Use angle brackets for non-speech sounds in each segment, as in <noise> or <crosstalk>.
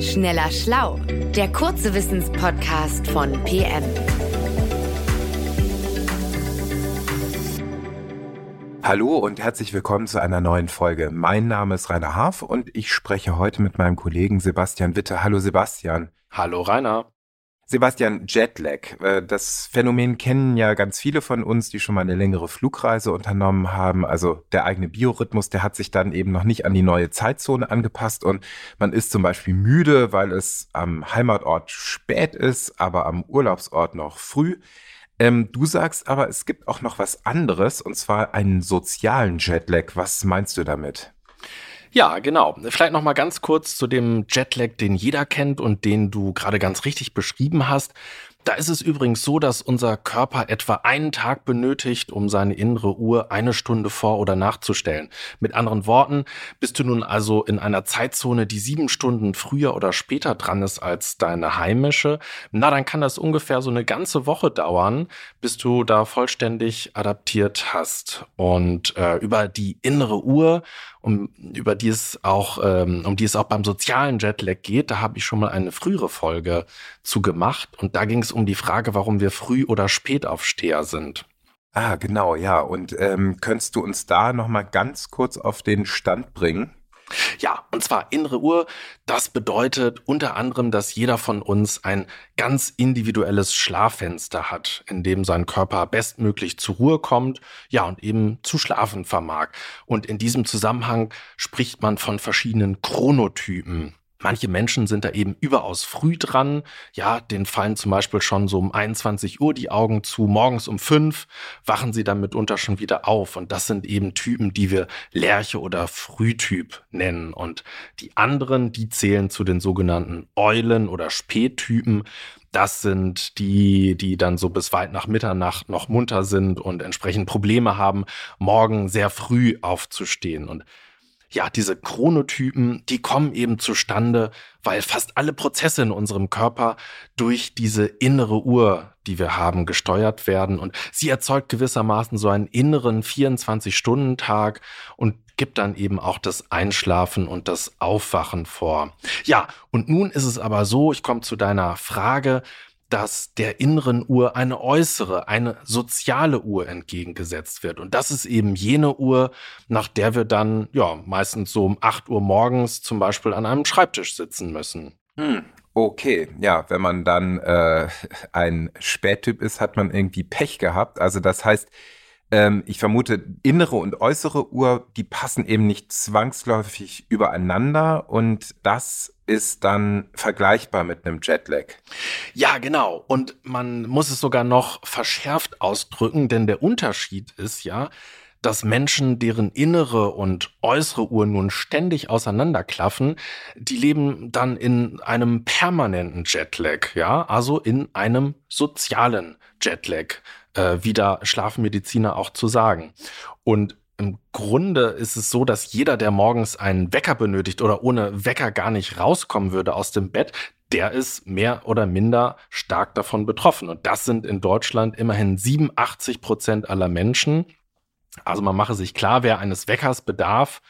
Schneller Schlau, der kurze Wissenspodcast von PM. Hallo und herzlich willkommen zu einer neuen Folge. Mein Name ist Rainer Haaf und ich spreche heute mit meinem Kollegen Sebastian Witte. Hallo Sebastian. Hallo Rainer. Sebastian, Jetlag. Äh, das Phänomen kennen ja ganz viele von uns, die schon mal eine längere Flugreise unternommen haben. Also der eigene Biorhythmus, der hat sich dann eben noch nicht an die neue Zeitzone angepasst und man ist zum Beispiel müde, weil es am Heimatort spät ist, aber am Urlaubsort noch früh. Ähm, du sagst aber, es gibt auch noch was anderes und zwar einen sozialen Jetlag. Was meinst du damit? Ja, genau. Vielleicht noch mal ganz kurz zu dem Jetlag, den jeder kennt und den du gerade ganz richtig beschrieben hast. Da ist es übrigens so, dass unser Körper etwa einen Tag benötigt, um seine innere Uhr eine Stunde vor oder nachzustellen. Mit anderen Worten, bist du nun also in einer Zeitzone, die sieben Stunden früher oder später dran ist als deine heimische, na dann kann das ungefähr so eine ganze Woche dauern, bis du da vollständig adaptiert hast. Und äh, über die innere Uhr um, über die es auch, ähm, um die es auch beim sozialen Jetlag geht. Da habe ich schon mal eine frühere Folge zu gemacht. Und da ging es um die Frage, warum wir Früh- oder Spätaufsteher sind. Ah, genau, ja. Und ähm, könntest du uns da noch mal ganz kurz auf den Stand bringen? Ja, und zwar innere Uhr, das bedeutet unter anderem, dass jeder von uns ein ganz individuelles Schlaffenster hat, in dem sein Körper bestmöglich zur Ruhe kommt, ja, und eben zu schlafen vermag. Und in diesem Zusammenhang spricht man von verschiedenen Chronotypen. Manche Menschen sind da eben überaus früh dran. Ja, denen fallen zum Beispiel schon so um 21 Uhr die Augen zu. Morgens um fünf wachen sie dann mitunter schon wieder auf. Und das sind eben Typen, die wir Lerche oder Frühtyp nennen. Und die anderen, die zählen zu den sogenannten Eulen oder Spättypen. Das sind die, die dann so bis weit nach Mitternacht noch munter sind und entsprechend Probleme haben, morgen sehr früh aufzustehen. Und ja, diese Chronotypen, die kommen eben zustande, weil fast alle Prozesse in unserem Körper durch diese innere Uhr, die wir haben, gesteuert werden. Und sie erzeugt gewissermaßen so einen inneren 24-Stunden-Tag und gibt dann eben auch das Einschlafen und das Aufwachen vor. Ja, und nun ist es aber so, ich komme zu deiner Frage, dass der inneren Uhr eine äußere, eine soziale Uhr entgegengesetzt wird. Und das ist eben jene Uhr, nach der wir dann, ja, meistens so um 8 Uhr morgens zum Beispiel an einem Schreibtisch sitzen müssen. Hm. Okay, ja, wenn man dann äh, ein Spättyp ist, hat man irgendwie Pech gehabt. Also das heißt, ähm, ich vermute, innere und äußere Uhr, die passen eben nicht zwangsläufig übereinander und das ist dann vergleichbar mit einem Jetlag. Ja, genau. Und man muss es sogar noch verschärft ausdrücken, denn der Unterschied ist ja, dass Menschen, deren innere und äußere Uhr nun ständig auseinanderklaffen, die leben dann in einem permanenten Jetlag, ja, also in einem sozialen Jetlag äh, wie da Schlafmediziner auch zu sagen. Und im Grunde ist es so, dass jeder, der morgens einen Wecker benötigt oder ohne Wecker gar nicht rauskommen würde aus dem Bett, der ist mehr oder minder stark davon betroffen. Und das sind in Deutschland immerhin 87 Prozent aller Menschen. Also man mache sich klar, wer eines Weckers bedarf,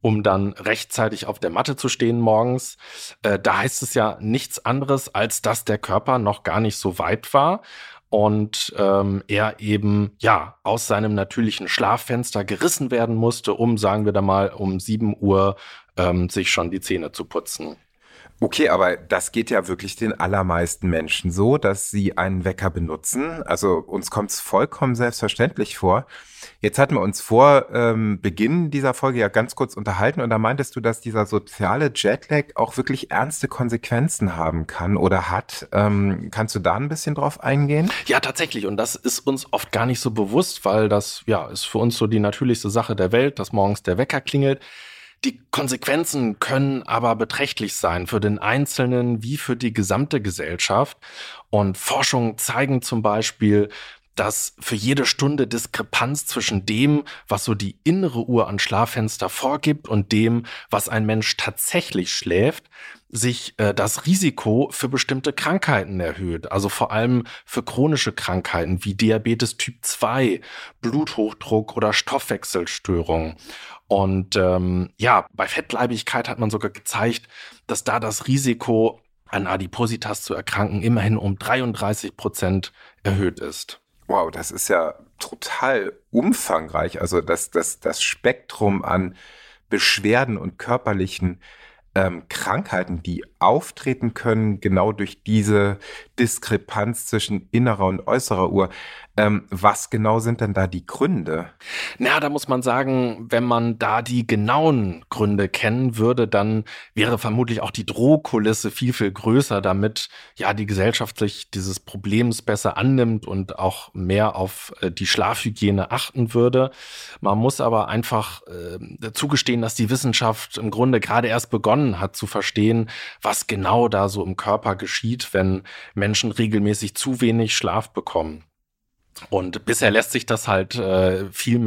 um dann rechtzeitig auf der Matte zu stehen morgens. Äh, da heißt es ja nichts anderes, als dass der Körper noch gar nicht so weit war und ähm, er eben ja aus seinem natürlichen Schlaffenster gerissen werden musste, um, sagen wir da mal, um 7 Uhr ähm, sich schon die Zähne zu putzen. Okay, aber das geht ja wirklich den allermeisten Menschen so, dass sie einen Wecker benutzen. Also uns kommt es vollkommen selbstverständlich vor. Jetzt hatten wir uns vor ähm, Beginn dieser Folge ja ganz kurz unterhalten und da meintest du, dass dieser soziale Jetlag auch wirklich ernste Konsequenzen haben kann oder hat. Ähm, kannst du da ein bisschen drauf eingehen? Ja, tatsächlich. Und das ist uns oft gar nicht so bewusst, weil das ja ist für uns so die natürlichste Sache der Welt, dass morgens der Wecker klingelt. Die Konsequenzen können aber beträchtlich sein für den Einzelnen wie für die gesamte Gesellschaft. Und Forschungen zeigen zum Beispiel, dass für jede Stunde Diskrepanz zwischen dem, was so die innere Uhr an Schlaffenster vorgibt und dem, was ein Mensch tatsächlich schläft, sich äh, das Risiko für bestimmte Krankheiten erhöht. Also vor allem für chronische Krankheiten wie Diabetes Typ 2, Bluthochdruck oder Stoffwechselstörungen. Und ähm, ja, bei Fettleibigkeit hat man sogar gezeigt, dass da das Risiko an Adipositas zu erkranken immerhin um 33 Prozent erhöht ist. Wow, das ist ja total umfangreich. Also das, das, das Spektrum an Beschwerden und körperlichen ähm, Krankheiten, die auftreten können, genau durch diese Diskrepanz zwischen innerer und äußerer Uhr. Ähm, was genau sind denn da die Gründe? Na, da muss man sagen, wenn man da die genauen Gründe kennen würde, dann wäre vermutlich auch die Drohkulisse viel, viel größer, damit ja die Gesellschaft sich dieses Problems besser annimmt und auch mehr auf äh, die Schlafhygiene achten würde. Man muss aber einfach äh, zugestehen, dass die Wissenschaft im Grunde gerade erst begonnen hat zu verstehen, was genau da so im Körper geschieht, wenn Menschen regelmäßig zu wenig Schlaf bekommen. Und bisher lässt sich das halt äh, viel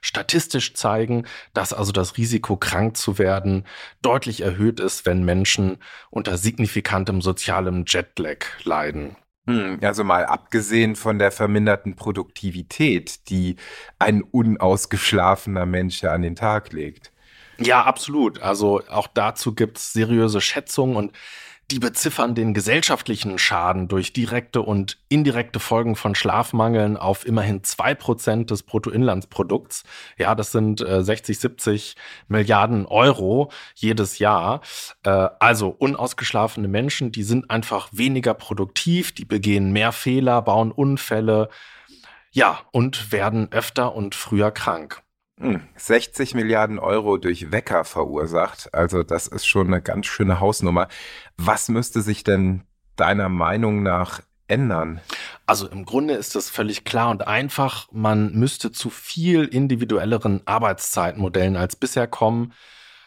statistisch zeigen, dass also das Risiko, krank zu werden, deutlich erhöht ist, wenn Menschen unter signifikantem sozialem Jetlag leiden. Hm, also mal abgesehen von der verminderten Produktivität, die ein unausgeschlafener Mensch an den Tag legt. Ja, absolut. Also auch dazu gibt's seriöse Schätzungen und die beziffern den gesellschaftlichen Schaden durch direkte und indirekte Folgen von Schlafmangeln auf immerhin zwei Prozent des Bruttoinlandsprodukts. Ja, das sind äh, 60, 70 Milliarden Euro jedes Jahr. Äh, also unausgeschlafene Menschen, die sind einfach weniger produktiv, die begehen mehr Fehler, bauen Unfälle, ja, und werden öfter und früher krank. 60 hm, Milliarden Euro durch Wecker verursacht. Also das ist schon eine ganz schöne Hausnummer. Was müsste sich denn deiner Meinung nach ändern? Also im Grunde ist es völlig klar und einfach. Man müsste zu viel individuelleren Arbeitszeitmodellen als bisher kommen.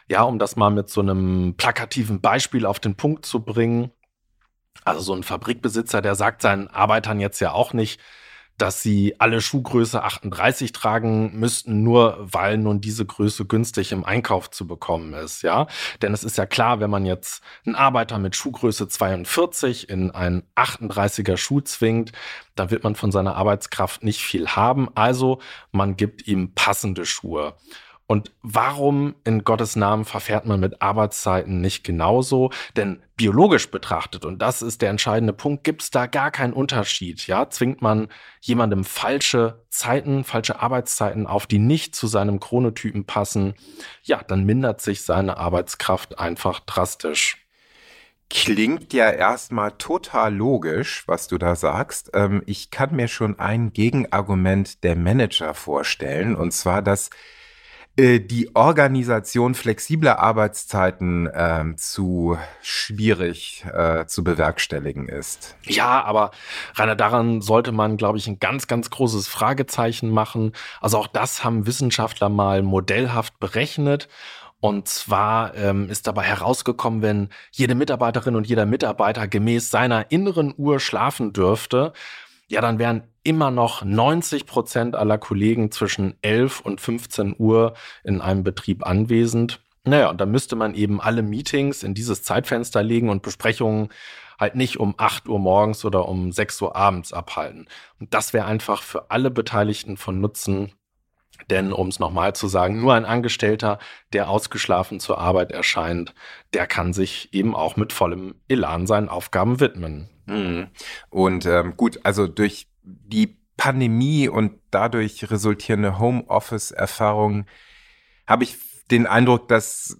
Ja, um das mal mit so einem plakativen Beispiel auf den Punkt zu bringen. Also so ein Fabrikbesitzer, der sagt seinen Arbeitern jetzt ja auch nicht, dass sie alle Schuhgröße 38 tragen müssten, nur weil nun diese Größe günstig im Einkauf zu bekommen ist, ja. Denn es ist ja klar, wenn man jetzt einen Arbeiter mit Schuhgröße 42 in einen 38er Schuh zwingt, dann wird man von seiner Arbeitskraft nicht viel haben. Also man gibt ihm passende Schuhe. Und warum in Gottes Namen verfährt man mit Arbeitszeiten nicht genauso? Denn biologisch betrachtet, und das ist der entscheidende Punkt, gibt es da gar keinen Unterschied. Ja, zwingt man jemandem falsche Zeiten, falsche Arbeitszeiten auf, die nicht zu seinem Chronotypen passen, ja, dann mindert sich seine Arbeitskraft einfach drastisch. Klingt ja erstmal total logisch, was du da sagst. Ähm, ich kann mir schon ein Gegenargument der Manager vorstellen, und zwar, dass äh, die Organisation flexibler Arbeitszeiten äh, zu schwierig äh, zu bewerkstelligen ist. Ja, aber Rainer, daran sollte man, glaube ich, ein ganz, ganz großes Fragezeichen machen. Also auch das haben Wissenschaftler mal modellhaft berechnet. Und zwar ähm, ist dabei herausgekommen, wenn jede Mitarbeiterin und jeder Mitarbeiter gemäß seiner inneren Uhr schlafen dürfte, ja, dann wären immer noch 90 Prozent aller Kollegen zwischen 11 und 15 Uhr in einem Betrieb anwesend. Naja, und da müsste man eben alle Meetings in dieses Zeitfenster legen und Besprechungen halt nicht um 8 Uhr morgens oder um 6 Uhr abends abhalten. Und das wäre einfach für alle Beteiligten von Nutzen. Denn um es nochmal zu sagen, nur ein Angestellter, der ausgeschlafen zur Arbeit erscheint, der kann sich eben auch mit vollem Elan seinen Aufgaben widmen. Mhm. Und ähm, gut, also durch die Pandemie und dadurch resultierende Homeoffice-Erfahrungen habe ich den Eindruck, dass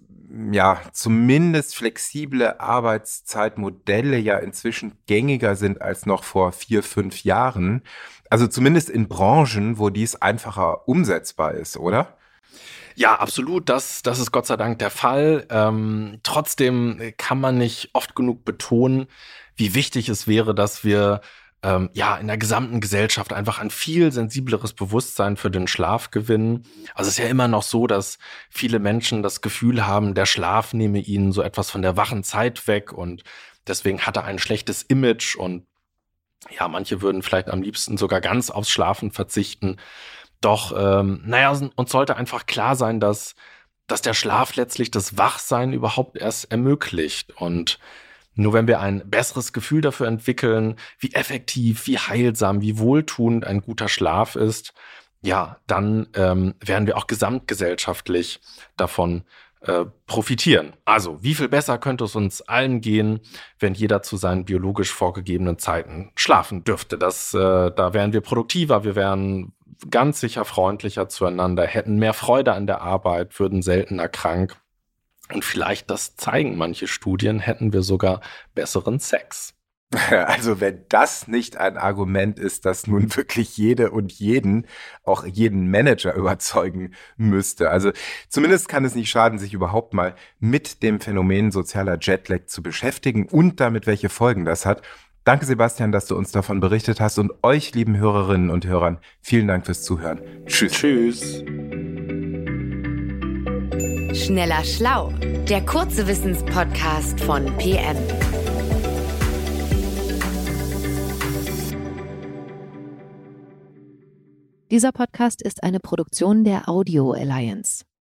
ja zumindest flexible Arbeitszeitmodelle ja inzwischen gängiger sind als noch vor vier, fünf Jahren. Also zumindest in Branchen, wo dies einfacher umsetzbar ist, oder? Ja, absolut. Das, das ist Gott sei Dank der Fall. Ähm, trotzdem kann man nicht oft genug betonen, wie wichtig es wäre, dass wir ähm, ja in der gesamten Gesellschaft einfach ein viel sensibleres Bewusstsein für den Schlaf gewinnen. Also es ist ja immer noch so, dass viele Menschen das Gefühl haben, der Schlaf nehme ihnen so etwas von der wachen Zeit weg und deswegen hat er ein schlechtes Image und ja, manche würden vielleicht am liebsten sogar ganz aufs Schlafen verzichten. Doch, ähm, naja, uns sollte einfach klar sein, dass, dass der Schlaf letztlich das Wachsein überhaupt erst ermöglicht. Und nur wenn wir ein besseres Gefühl dafür entwickeln, wie effektiv, wie heilsam, wie wohltuend ein guter Schlaf ist, ja, dann ähm, werden wir auch gesamtgesellschaftlich davon äh, profitieren. Also, wie viel besser könnte es uns allen gehen, wenn jeder zu seinen biologisch vorgegebenen Zeiten schlafen dürfte? Das, äh, da wären wir produktiver, wir wären ganz sicher freundlicher zueinander, hätten mehr Freude an der Arbeit, würden seltener krank. Und vielleicht, das zeigen manche Studien, hätten wir sogar besseren Sex. <laughs> Also wenn das nicht ein Argument ist, das nun wirklich jede und jeden, auch jeden Manager <laughs> überzeugen müsste. Also zumindest kann es nicht schaden, sich überhaupt mal mit dem Phänomen sozialer Jetlag zu beschäftigen und damit, welche Folgen das hat. Danke, Sebastian, dass du uns davon berichtet hast und euch, lieben Hörerinnen und Hörern, vielen Dank fürs Zuhören. Tschüss. Tschüss. Schneller Schlau, der kurze Wissenspodcast von PM. Dieser Podcast ist eine Produktion der Audio Alliance.